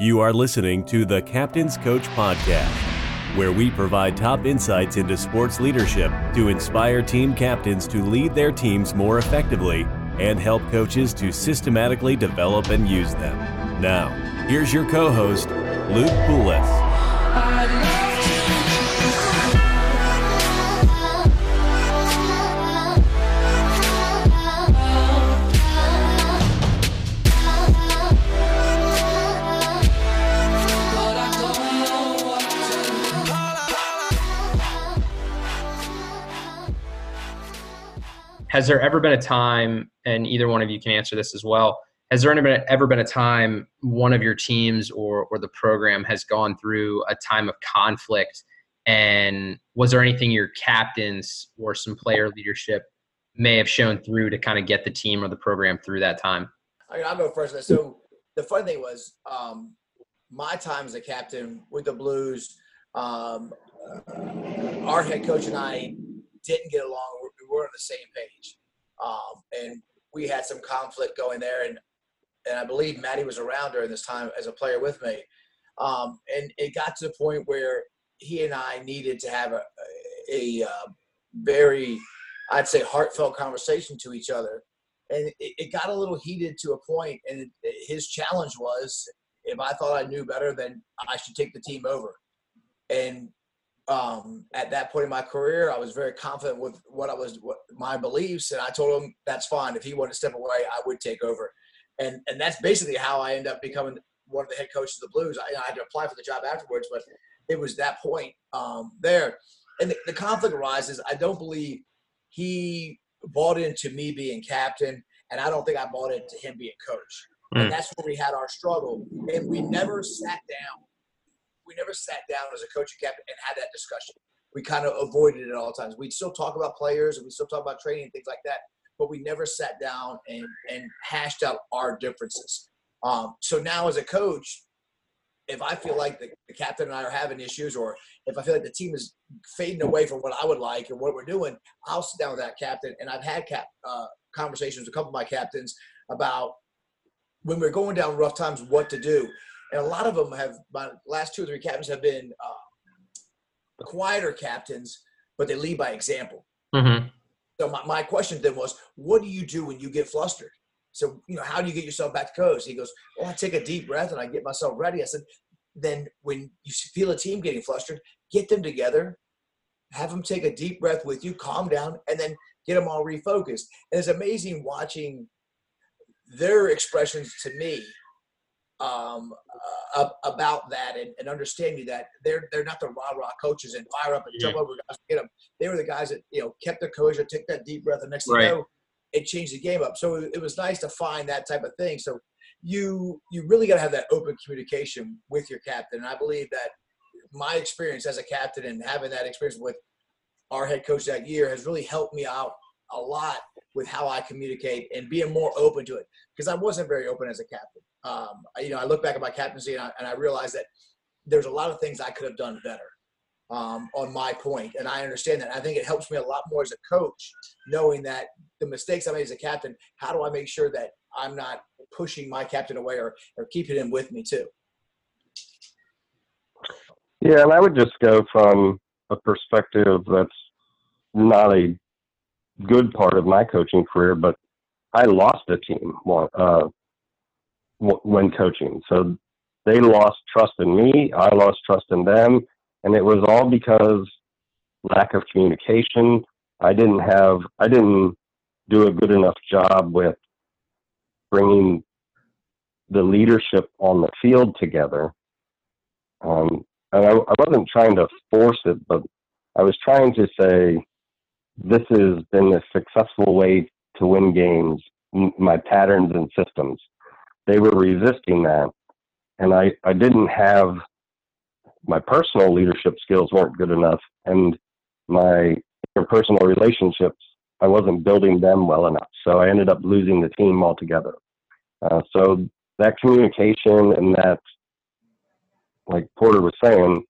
You are listening to the Captain's Coach Podcast, where we provide top insights into sports leadership to inspire team captains to lead their teams more effectively and help coaches to systematically develop and use them. Now, here's your co host, Luke Poulos. Has there ever been a time, and either one of you can answer this as well, has there ever been, a time one of your teams or, or the program has gone through a time of conflict? And was there anything your captains or some player leadership may have shown through to kind of get the team or the program through that time? I mean, I'll go first. So the fun thing was um, my time as a captain with the Blues, um, our head coach and I didn't get along we're on the same page. Um, and we had some conflict going there, and and I believe Maddie was around during this time as a player with me. Um, and it got to the point where he and I needed to have a, a, a uh, very, I'd say, heartfelt conversation to each other. And it, it, got a little heated to a point, and it, his challenge was if I thought I knew better, then I should take the team over. And um, at that point in my career, I was very confident with what I was, what my beliefs, and I told him that's fine. If he wanted to step away, I would take over, and and that's basically how I ended up becoming one of the head coaches of the Blues. I, I had to apply for the job afterwards, but it was that point um, there, and the, the conflict arises. I don't believe he bought into me being captain, and I don't think I bought into him being coach. Mm. And that's where we had our struggle, and we never sat down we never sat down as a coach and captain and had that discussion. We kind of avoided it at all times. We'd still talk about players and we still talk about training and things like that, but we never sat down and and hashed out our differences. Um, so now as a coach, if I feel like the, the, captain and I are having issues, or if I feel like the team is fading away from what I would like and what we're doing, I'll sit down with that captain. And I've had cap, uh, conversations with a couple of my captains about when we're going down rough times, what to do and a lot of them have my last two or three captains have been uh, quieter captains, but they lead by example. Mm-hmm. So my, my question then was, what do you do when you get flustered? So you know, how do you get yourself back to coast? He goes, well, I take a deep breath and I get myself ready. I said, then when you feel a team getting flustered, get them together, have them take a deep breath with you, calm down, and then get them all refocused. And it's amazing watching their expressions to me um, uh, about that and, and, understanding that they're they're not the rah rah coaches and fire up and yeah. jump over guys get them. They were the guys that you know kept their composure, take that deep breath, and next thing right. you know, it changed the game up. So it, it was nice to find that type of thing. So you you really got to have that open communication with your captain. And I believe that my experience as a captain and having that experience with our head coach that year has really helped me out a lot with how I communicate and being more open to it because I wasn't very open as a captain um, you know, I look back at my captaincy and I, and I realize that there's a lot of things I could have done better um, on my point, and I understand that. I think it helps me a lot more as a coach, knowing that the mistakes I made as a captain. How do I make sure that I'm not pushing my captain away or, or keeping him with me too? Yeah, and I would just go from a perspective that's not a good part of my coaching career, but I lost a team uh, when coaching. So they lost trust in me. I lost trust in them. And it was all because lack of communication. I didn't have, I didn't do a good enough job with bringing the leadership on the field together. Um, and I, I wasn't trying to force it, but I was trying to say, this has been a successful way to win games, my patterns and systems they were resisting that. And I, I didn't have my personal leadership skills weren't good enough and my interpersonal relationships I wasn't building them well enough. So I ended up losing the team altogether. Uh, so that communication and that, like Porter was saying,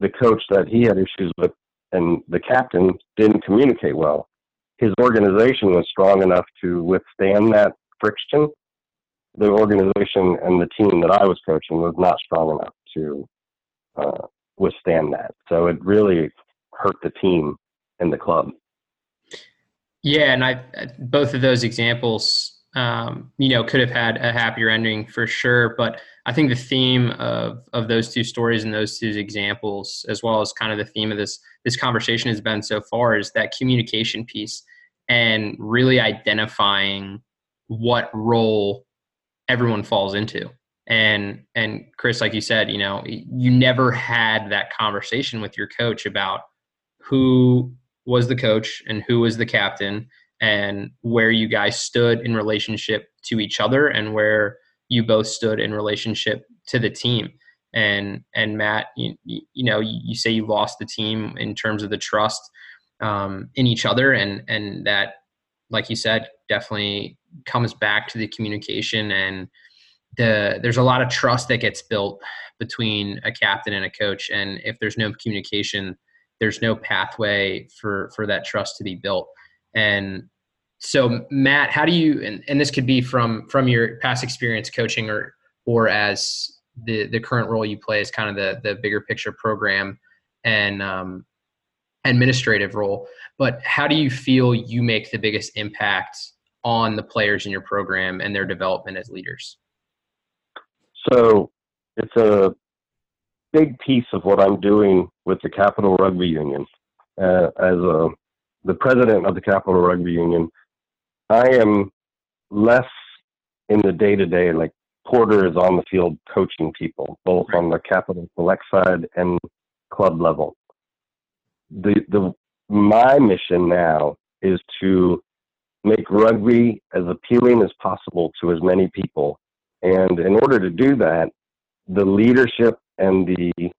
the coach that he had issues with and the captain didn't communicate well. His organization was strong enough to withstand that friction the organization and the team that I was coaching was not strong enough to uh, withstand that. So it really hurt the team and the club. Yeah, and I both of those examples, um, you know, could have had a happier ending for sure. But I think the theme of of those two stories and those two examples, as well as kind of the theme of this this conversation has been so far, is that communication piece and really identifying what role everyone falls into. And and Chris, like you said, you know, you never had that conversation with your coach about who was the coach and who was the captain and where you guys stood in relationship to each other and where you both stood in relationship to the team. And and matt you, you know you say you lost the team in terms of the trust um, in each other and and that like you said definitely comes back to the communication and the there's a lot of trust that gets built between a captain and a coach. And if there's no communication there's no pathway for for that trust to be built and so matt how do you and, and this could be from from your past experience coaching or or as the the current role you play as kind of the the bigger picture program and um, administrative role but how do you feel you make the biggest impact on the players in your program and their development as leaders so it's a big piece of what I'm doing with the Capital Rugby Union. Uh, as a, the president of the Capital Rugby Union, I am less in the day to day, like Porter is on the field coaching people, both on the Capital Select side and club level. The, the, my mission now is to make rugby as appealing as possible to as many people. And in order to do that, the leadership and the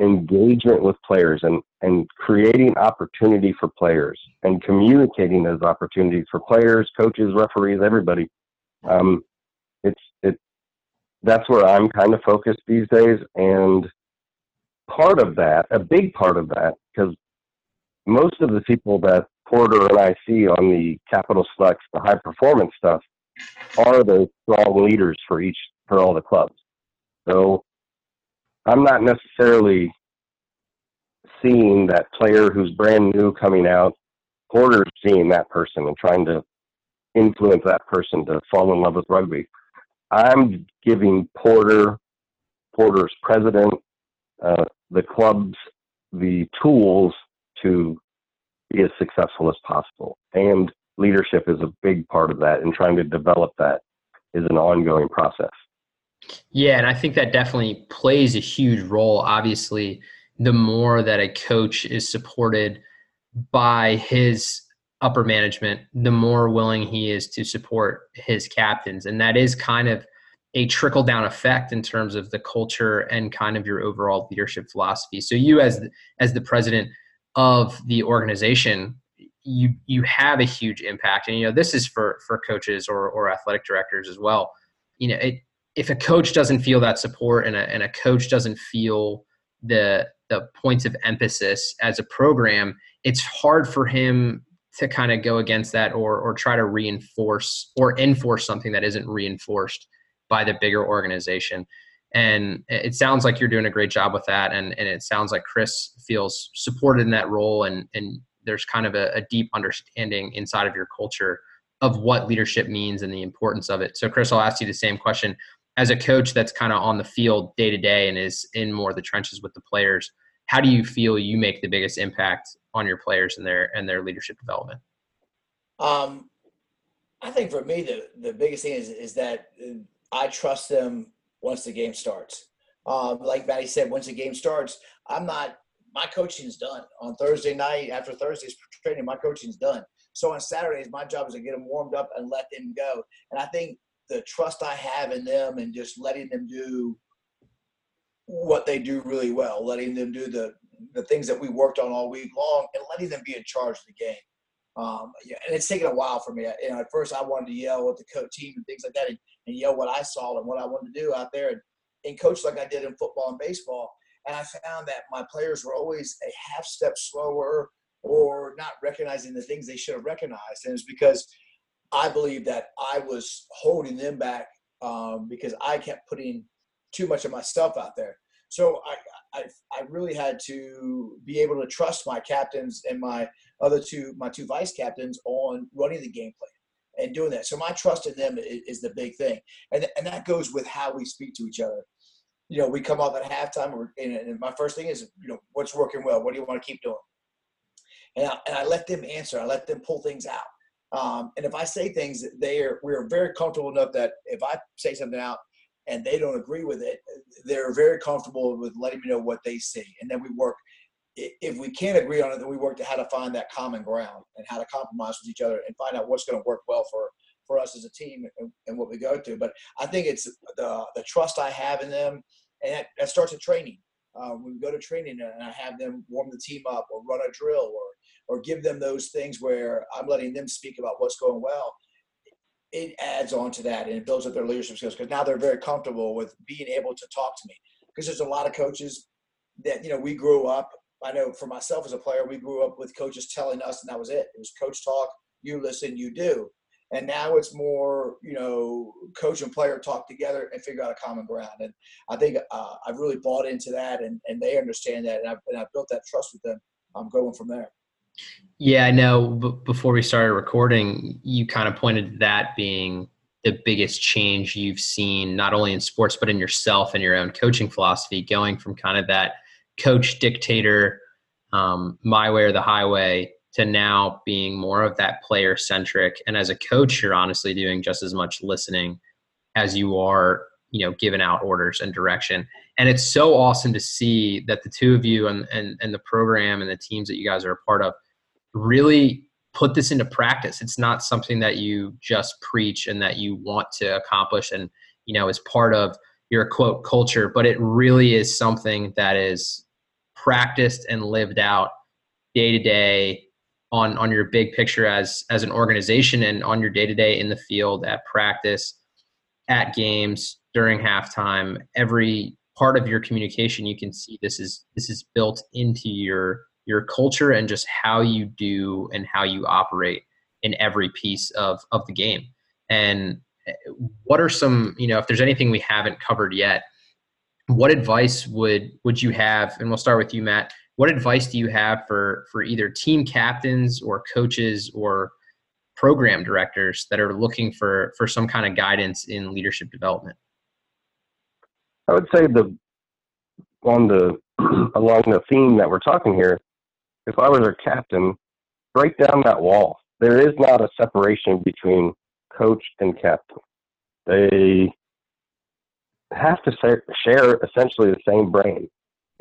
engagement with players and, and creating opportunity for players and communicating those opportunities for players, coaches, referees, everybody. Um, it's it that's where I'm kind of focused these days. And part of that, a big part of that, because most of the people that Porter and I see on the Capital Selects, the high performance stuff, are those strong leaders for each for all the clubs. So I'm not necessarily seeing that player who's brand new coming out. Porter's seeing that person and trying to influence that person to fall in love with rugby. I'm giving Porter, Porter's president, uh, the clubs, the tools to be as successful as possible. And leadership is a big part of that, and trying to develop that is an ongoing process. Yeah, and I think that definitely plays a huge role. Obviously, the more that a coach is supported by his upper management, the more willing he is to support his captains. And that is kind of a trickle down effect in terms of the culture and kind of your overall leadership philosophy. So you as the, as the president of the organization, you you have a huge impact. And you know, this is for for coaches or or athletic directors as well. You know, it if a coach doesn't feel that support and a, and a coach doesn't feel the the points of emphasis as a program, it's hard for him to kind of go against that or or try to reinforce or enforce something that isn't reinforced by the bigger organization. And it sounds like you're doing a great job with that. And, and it sounds like Chris feels supported in that role. And, and there's kind of a, a deep understanding inside of your culture of what leadership means and the importance of it. So, Chris, I'll ask you the same question as a coach that's kind of on the field day to day and is in more of the trenches with the players, how do you feel you make the biggest impact on your players and their and their leadership development? Um, I think for me the the biggest thing is is that I trust them once the game starts. Um, like Matty said, once the game starts, I'm not my coaching's done on Thursday night after Thursday's training. My coaching's done. So on Saturdays, my job is to get them warmed up and let them go. And I think the trust I have in them and just letting them do what they do really well, letting them do the the things that we worked on all week long, and letting them be in charge of the game. Um, yeah, and it's taken a while for me. You know, at first I wanted to yell at the coach team and things like that, and, and yell what I saw and what I wanted to do out there, and, and coach like I did in football and baseball. And I found that my players were always a half step slower or not recognizing the things they should have recognized, and it's because I believe that I was holding them back um, because I kept putting too much of myself out there. So I, I, I really had to be able to trust my captains and my other two, my two vice captains on running the game plan and doing that. So my trust in them is, is the big thing. And, and that goes with how we speak to each other. You know, we come up at halftime and, and my first thing is, you know, what's working well? What do you want to keep doing? And I, and I let them answer. I let them pull things out. Um, and if I say things, they are we're very comfortable enough that if I say something out and they don't agree with it, they're very comfortable with letting me know what they see, and then we work. If we can't agree on it, then we work to how to find that common ground and how to compromise with each other and find out what's going to work well for for us as a team and, and what we go to. But I think it's the the trust I have in them, and that, that starts at training. Uh, we go to training and I have them warm the team up or run a drill or or give them those things where I'm letting them speak about what's going well, it adds on to that and it builds up their leadership skills because now they're very comfortable with being able to talk to me. Because there's a lot of coaches that, you know, we grew up. I know for myself as a player, we grew up with coaches telling us, and that was it. It was coach talk, you listen, you do. And now it's more, you know, coach and player talk together and figure out a common ground. And I think uh, I've really bought into that, and, and they understand that, and I've, and I've built that trust with them. I'm going from there. Yeah, I know. B- before we started recording, you kind of pointed to that being the biggest change you've seen, not only in sports, but in yourself and your own coaching philosophy, going from kind of that coach dictator, um, my way or the highway, to now being more of that player centric. And as a coach, you're honestly doing just as much listening as you are, you know, giving out orders and direction. And it's so awesome to see that the two of you and, and, and the program and the teams that you guys are a part of really put this into practice. It's not something that you just preach and that you want to accomplish and, you know, is part of your quote culture, but it really is something that is practiced and lived out day to day on on your big picture as as an organization and on your day to day in the field at practice at games during halftime every part of your communication you can see this is this is built into your your culture and just how you do and how you operate in every piece of of the game. And eh, what are some you know if there's anything we haven't covered yet what advice would would you have and we'll start with you matt what advice do you have for for either team captains or coaches or program directors that are looking for for some kind of guidance in leadership development i would say the on the along the theme that we're talking here if i was a captain break down that wall there is not a separation between coach and captain they have to share essentially the same brain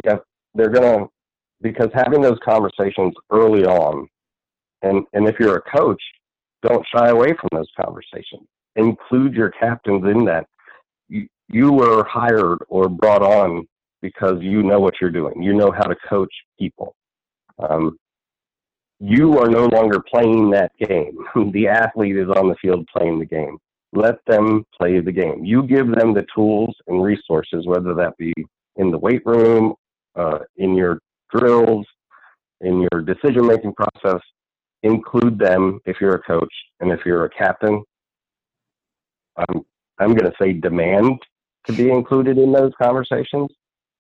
yeah they're to because having those conversations early on, and and if you're a coach, don't shy away from those conversations. Include your captains in that. You were hired or brought on because you know what you're doing. You know how to coach people. Um, you are no longer playing that game. the athlete is on the field playing the game. Let them play the game. You give them the tools and resources, whether that be in the weight room, uh, in your drills, in your decision making process, include them if you're a coach and if you're a captain. I'm I'm going to say demand to be included in those conversations,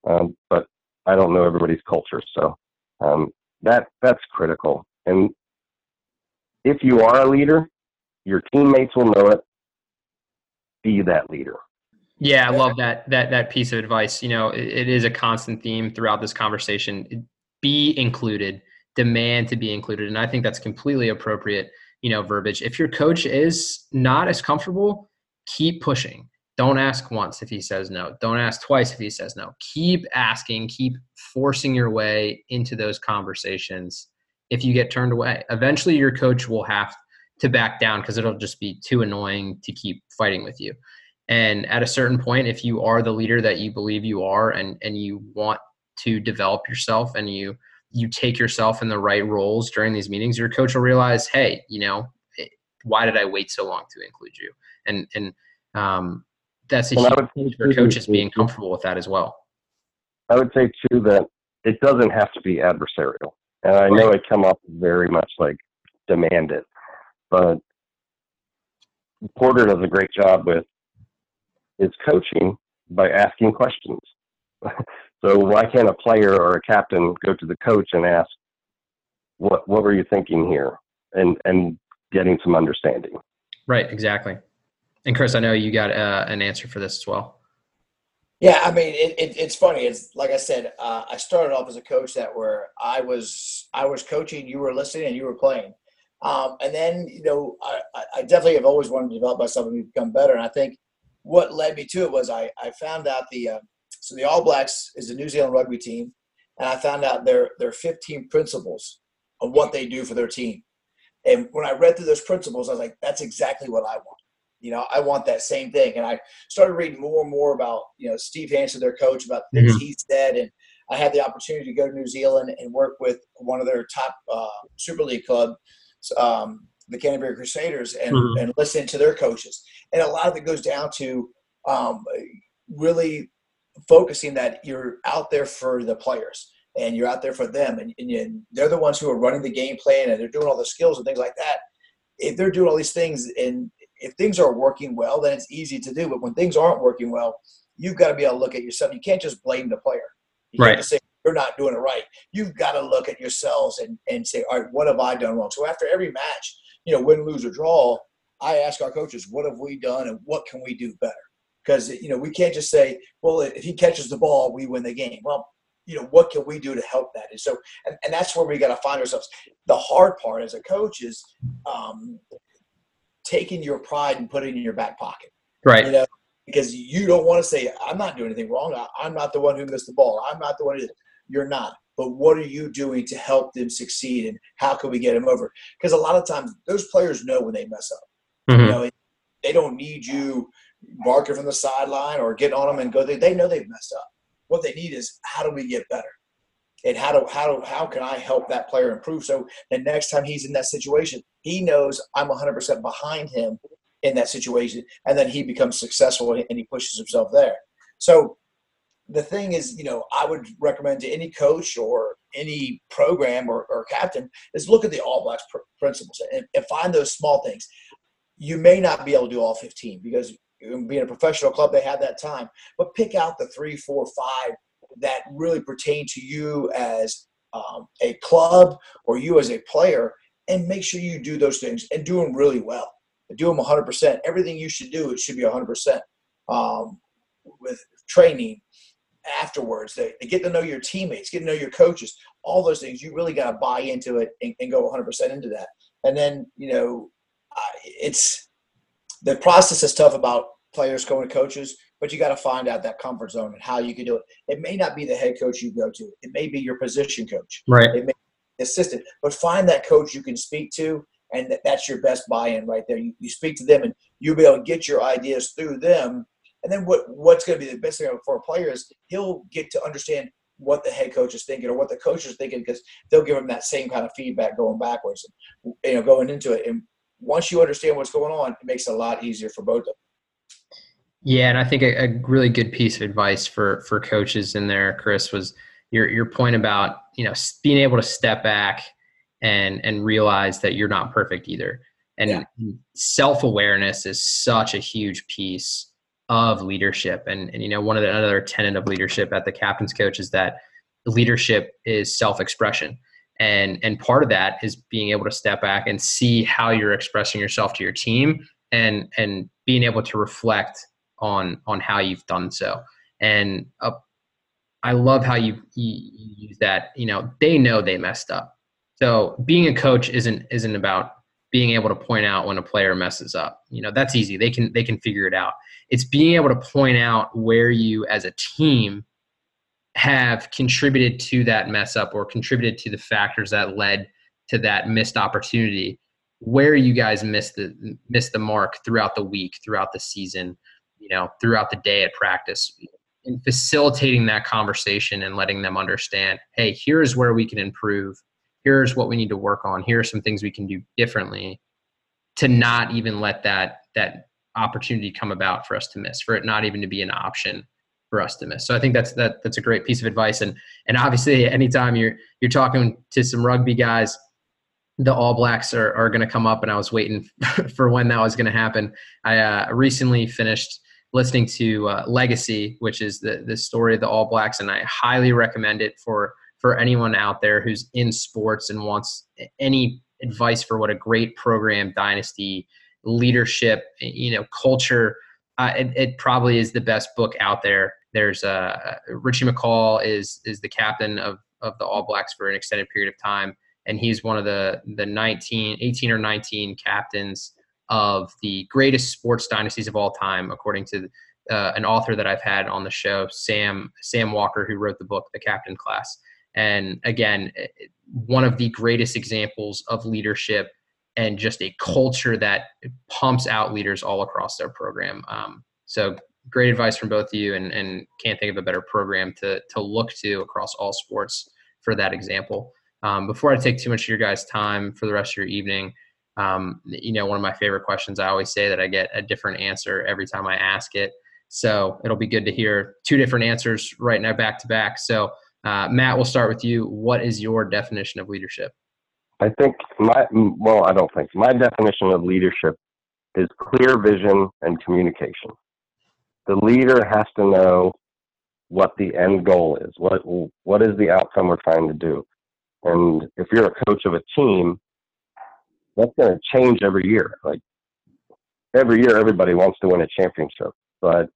um, but I don't know everybody's culture, so um, that that's critical. And if you are a leader, your teammates will know it. Be that leader. Yeah, I love that that that piece of advice. You know, it, it is a constant theme throughout this conversation. Be included, demand to be included, and I think that's completely appropriate. You know, verbiage. If your coach is not as comfortable, keep pushing. Don't ask once if he says no. Don't ask twice if he says no. Keep asking. Keep forcing your way into those conversations. If you get turned away, eventually your coach will have to back down because it'll just be too annoying to keep fighting with you. And at a certain point, if you are the leader that you believe you are and, and you want to develop yourself and you you take yourself in the right roles during these meetings, your coach will realize, hey, you know, why did I wait so long to include you? And and um, that's a well, huge for coaches being comfortable with that as well. I would say too that it doesn't have to be adversarial, and I know it come up very much like demand it, but Porter does a great job with his coaching by asking questions. so why can't a player or a captain go to the coach and ask, "What what were you thinking here?" and and getting some understanding. Right. Exactly. And Chris, I know you got uh, an answer for this as well. Yeah, I mean, it, it, it's funny. It's like I said, uh, I started off as a coach that where I was I was coaching, you were listening, and you were playing. Um, and then you know, I, I definitely have always wanted to develop myself and become better. And I think what led me to it was I, I found out the uh, so the All Blacks is a New Zealand rugby team, and I found out their their 15 principles of what they do for their team. And when I read through those principles, I was like, that's exactly what I want. You know, I want that same thing. And I started reading more and more about, you know, Steve Hansen, their coach, about the things mm-hmm. he said. And I had the opportunity to go to New Zealand and work with one of their top uh, Super League club, um, the Canterbury Crusaders, and, mm-hmm. and listen to their coaches. And a lot of it goes down to um, really focusing that you're out there for the players and you're out there for them and, and, you, they're the ones who are running the game plan and they're doing all the skills and things like that if they're doing all these things and if things are working well, then it's easy to do. But when things aren't working well, you've got to be able to look at yourself. You can't just blame the player. You right. can't just say you're not doing it right. You've got to look at yourselves and, and say, all right, what have I done wrong? So after every match, you know, win, lose, or draw, I ask our coaches, what have we done and what can we do better? Because, you know, we can't just say, well, if he catches the ball, we win the game. Well, you know, what can we do to help that? And so, and, and that's where we got to find ourselves. The hard part as a coach is um, taking your pride and putting it in your back pocket. Right. You know, because you don't want to say, I'm not doing anything wrong. I, am not the one who missed the ball. I'm not the one who, you're not. But what are you doing to help them succeed and how can we get them over? Because a lot of times those players know when they mess up. Mm-hmm. You know, they don't need you barking from the sideline or getting on them and go, they, they know they've messed up. What they need is how do we get better? and how do how do how can I help that player improve? So the next time he's in that situation, he knows I'm 100% behind him in that situation, and then he becomes successful and he pushes himself there. So the thing is, you know, I would recommend to any coach or any program or, or captain is look at the All Blacks pr- principles and, and find those small things. You may not be able to do all 15 because being a professional club, they have that time. But pick out the three, four, five that really pertain to you as um, a club or you as a player and make sure you do those things and do them really well. Do them 100%. Everything you should do, it should be 100%. Um, with training afterwards, they, they, get to know your teammates, get to know your coaches, all those things. You really got to buy into it and, and, go 100% into that. And then, you know, it's the process is tough about players going to coaches but you got to find out that comfort zone and how you can do it. It may not be the head coach you go to. It may be your position coach. Right. It may assistant, but find that coach you can speak to, and that's your best buy-in right there. You, you speak to them, and you'll be able to get your ideas through them. And then what what's going to be the best thing for a player is he'll get to understand what the head coach is thinking or what the coach is thinking because they'll give him that same kind of feedback going backwards, and, you know, going into it. And once you understand what's going on, it makes it a lot easier for both of them. Yeah, and I think a, a, really good piece of advice for for coaches in there, Chris, was your your point about you know being able to step back and and realize that you're not perfect either. And yeah. self awareness is such a huge piece of leadership. And and you know one of the another tenet of leadership at the captain's coach is that leadership is self expression. And and part of that is being able to step back and see how you're expressing yourself to your team and and being able to reflect on on how you've done so and uh, i love how you, you, you use that. You know they know they messed up. So being a coach isn't isn't about being able to point out when a player messes up. You know that's easy. They can they can figure it out. It's being able to point out where you as a team have contributed to that mess up or contributed to the factors that led to that missed opportunity where you guys missed the missed the mark throughout the week throughout the season you know throughout the day at practice facilitating that conversation and letting them understand hey here's where we can improve. Here's what we need to work on. Here are some things we can do differently to not even let that that opportunity come about for us to miss for it not even to be an option for us to miss. So i think that's that that's a great piece of advice. And and obviously anytime you're you're talking to some rugby guys the All Blacks are, are going to come up, and I was waiting for when that was going to happen. I uh, recently finished listening to uh, Legacy, which is the the story of the All Blacks, and I highly recommend it for for anyone out there who's in sports and wants any advice for what a great program, dynasty, leadership, you know, culture. Uh, it, it, probably is the best book out there. There's uh, Richie McCaw is is the captain of of the All Blacks for an extended period of time, and he's one of the the 19, 18 or 19 captains of the greatest sports dynasties of all time, according to uh, an author that I've had on the show, Sam Sam Walker, who wrote the book The Captain Class. And again, one of the greatest examples of leadership and just a culture that pumps out leaders all across their program. Um, so great advice from both of you, and, and can't think of a better program to to look to across all sports for that example. Um, before I take too much of your guys' time for the rest of your evening, um, you know, one of my favorite questions I always say that I get a different answer every time I ask it. So it'll be good to hear two different answers right now back to back. So uh, Matt, we'll start with you. What is your definition of leadership? I think my well, I don't think my definition of leadership is clear vision and communication. The leader has to know what the end goal is. What what is the outcome we're trying to do? And if you're a coach of a team, that's going to change every year. Like every year, everybody wants to win a championship, but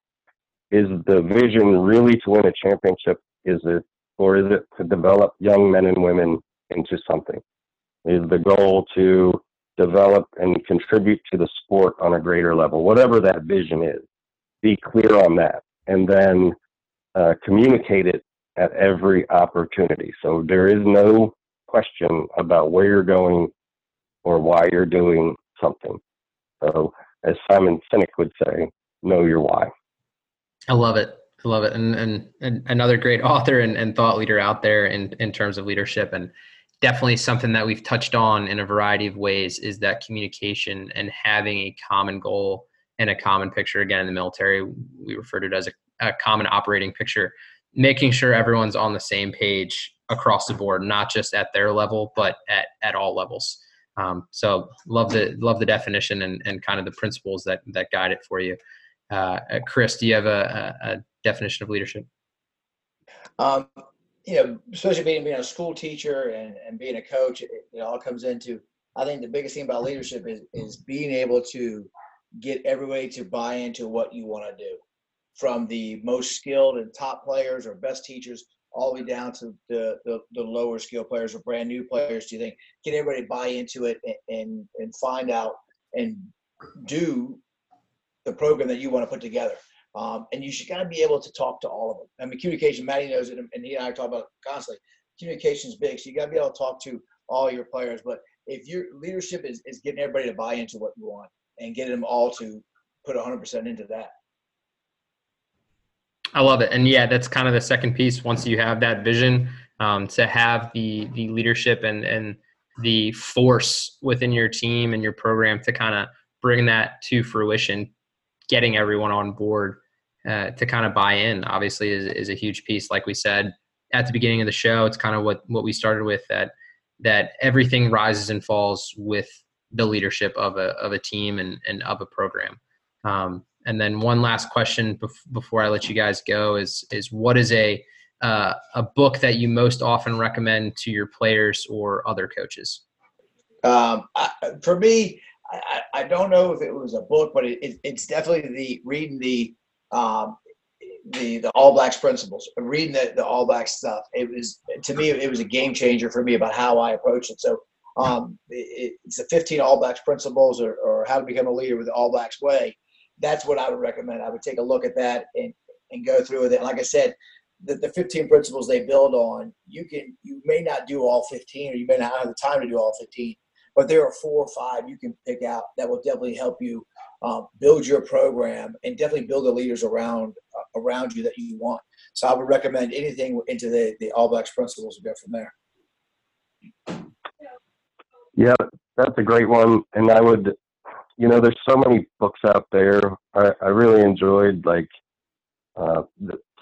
is the vision really to win a championship? Is it, or is it to develop young men and women into something? Is the goal to develop and contribute to the sport on a greater level, whatever that vision is? Be clear on that, and then uh, communicate it at every opportunity. So there is no question about where you're going or why you're doing something. So, as Simon Sinek would say, know your why. I love it. I love it. And, and, and another great author and, and thought leader out there in, in terms of leadership. And definitely something that we've touched on in a variety of ways is that communication and having a common goal and a common picture. Again, in the military, we refer to it as a, a common operating picture, making sure everyone's on the same page across the board, not just at their level, but at, at all levels. Um, so love the love the definition and, and kind of the principles that that guide it for you. Uh, uh, Chris, do you have a, a, definition of leadership? Um, you know, especially being being a school teacher and, and being a coach, it, it all comes into. I think the biggest thing about leadership is is being able to get everybody to buy into what you want to do, from the most skilled and top players or best teachers all the way down to the, the, the lower skill players or brand new players do you think get everybody buy into it and, and, and find out and do the program that you want to put together? Um, and you should kind of be able to talk to all of them i mean communication maddie knows it and he and i talk about it constantly. Communication is big so you got to be able to talk to all your players. But if your leadership is, is getting everybody to buy into what you want and getting them all to put 100% into that I love it, and yeah, that's kind of the second piece. Once you have that vision, um, to have the the leadership and and the force within your team and your program to kind of bring that to fruition, getting everyone on board uh, to kind of buy in. Obviously, is is a huge piece. Like we said at the beginning of the show, it's kind of what what we started with that that everything rises and falls with the leadership of a of a team and and of a program. Um, and then one last question bef- before I let you guys go is is what is a uh, a book that you most often recommend to your players or other coaches? Um, I, for me, I, I, don't know if it was a book, but it, it, it's definitely the reading the um, the the All Blacks principles, reading the, the All Blacks stuff. It was to me, it was a game changer for me about how I approach it. So um, it, it's the 15 All Blacks principles, or, or how to become a leader with the All Blacks way that's what I would recommend. I would take a look at that and, and go through with it. Like I said, the, the 15 principles they build on, you can you may not do all 15 or you may not have the time to do all 15, but there are four or five you can pick out that will definitely help you um, build your program and definitely build the leaders around uh, around you that you want. So I would recommend anything into the, the All Blacks principles and go from there. Yeah, that's a great one. And I would you know, there's so many books out there. I, I really enjoyed like uh,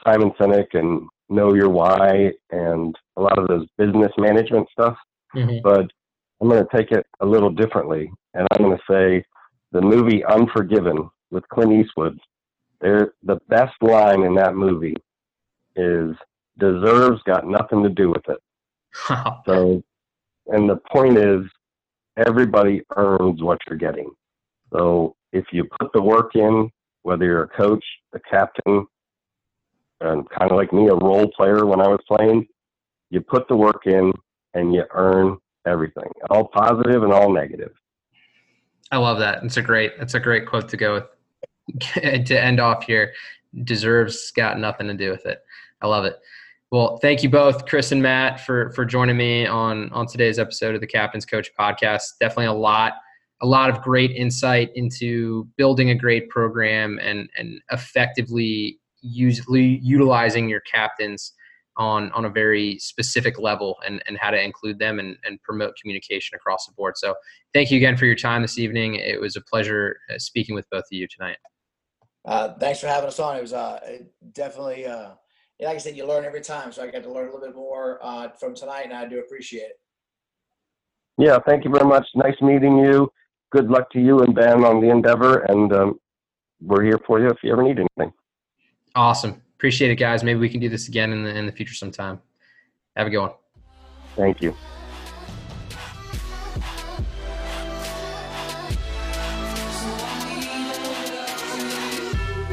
Simon Sinek and Know Your Why and a lot of those business management stuff. Mm-hmm. But I'm going to take it a little differently, and I'm going to say the movie Unforgiven with Clint Eastwood There, the best line in that movie is deserves got nothing to do with it. so, and the point is, everybody earns what you're getting. So if you put the work in, whether you're a coach, a captain, and kind of like me, a role player when I was playing, you put the work in and you earn everything, all positive and all negative. I love that. It's a great, it's a great quote to go with to end off here. Deserves got nothing to do with it. I love it. Well, thank you both, Chris and Matt, for for joining me on on today's episode of the Captain's Coach podcast. Definitely a lot a lot of great insight into building a great program and and effectively usually utilizing your captains on on a very specific level and, and how to include them and, and promote communication across the board. So thank you again for your time this evening. It was a pleasure uh, speaking with both of you tonight. Uh, thanks for having us on. It was uh, definitely, uh, like I said, you learn every time. So I got to learn a little bit more uh, from tonight, and I do appreciate it. Yeah, thank you very much. Nice meeting you good luck to you and Ben on the endeavor, and um, we're here for you if you ever need anything. Awesome. Appreciate it, guys. Maybe we can do this again in the in the future sometime. Have a good one. Thank you.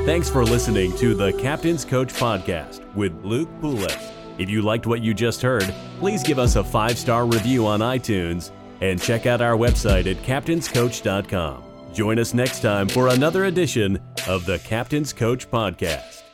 Thanks for listening to the Captain's Coach Podcast with Luke Poulos. If you liked what you just heard, please give us a five star review on iTunes and check out our website at captainscoach.com. Join us next time for another edition of the Captain's Coach Podcast.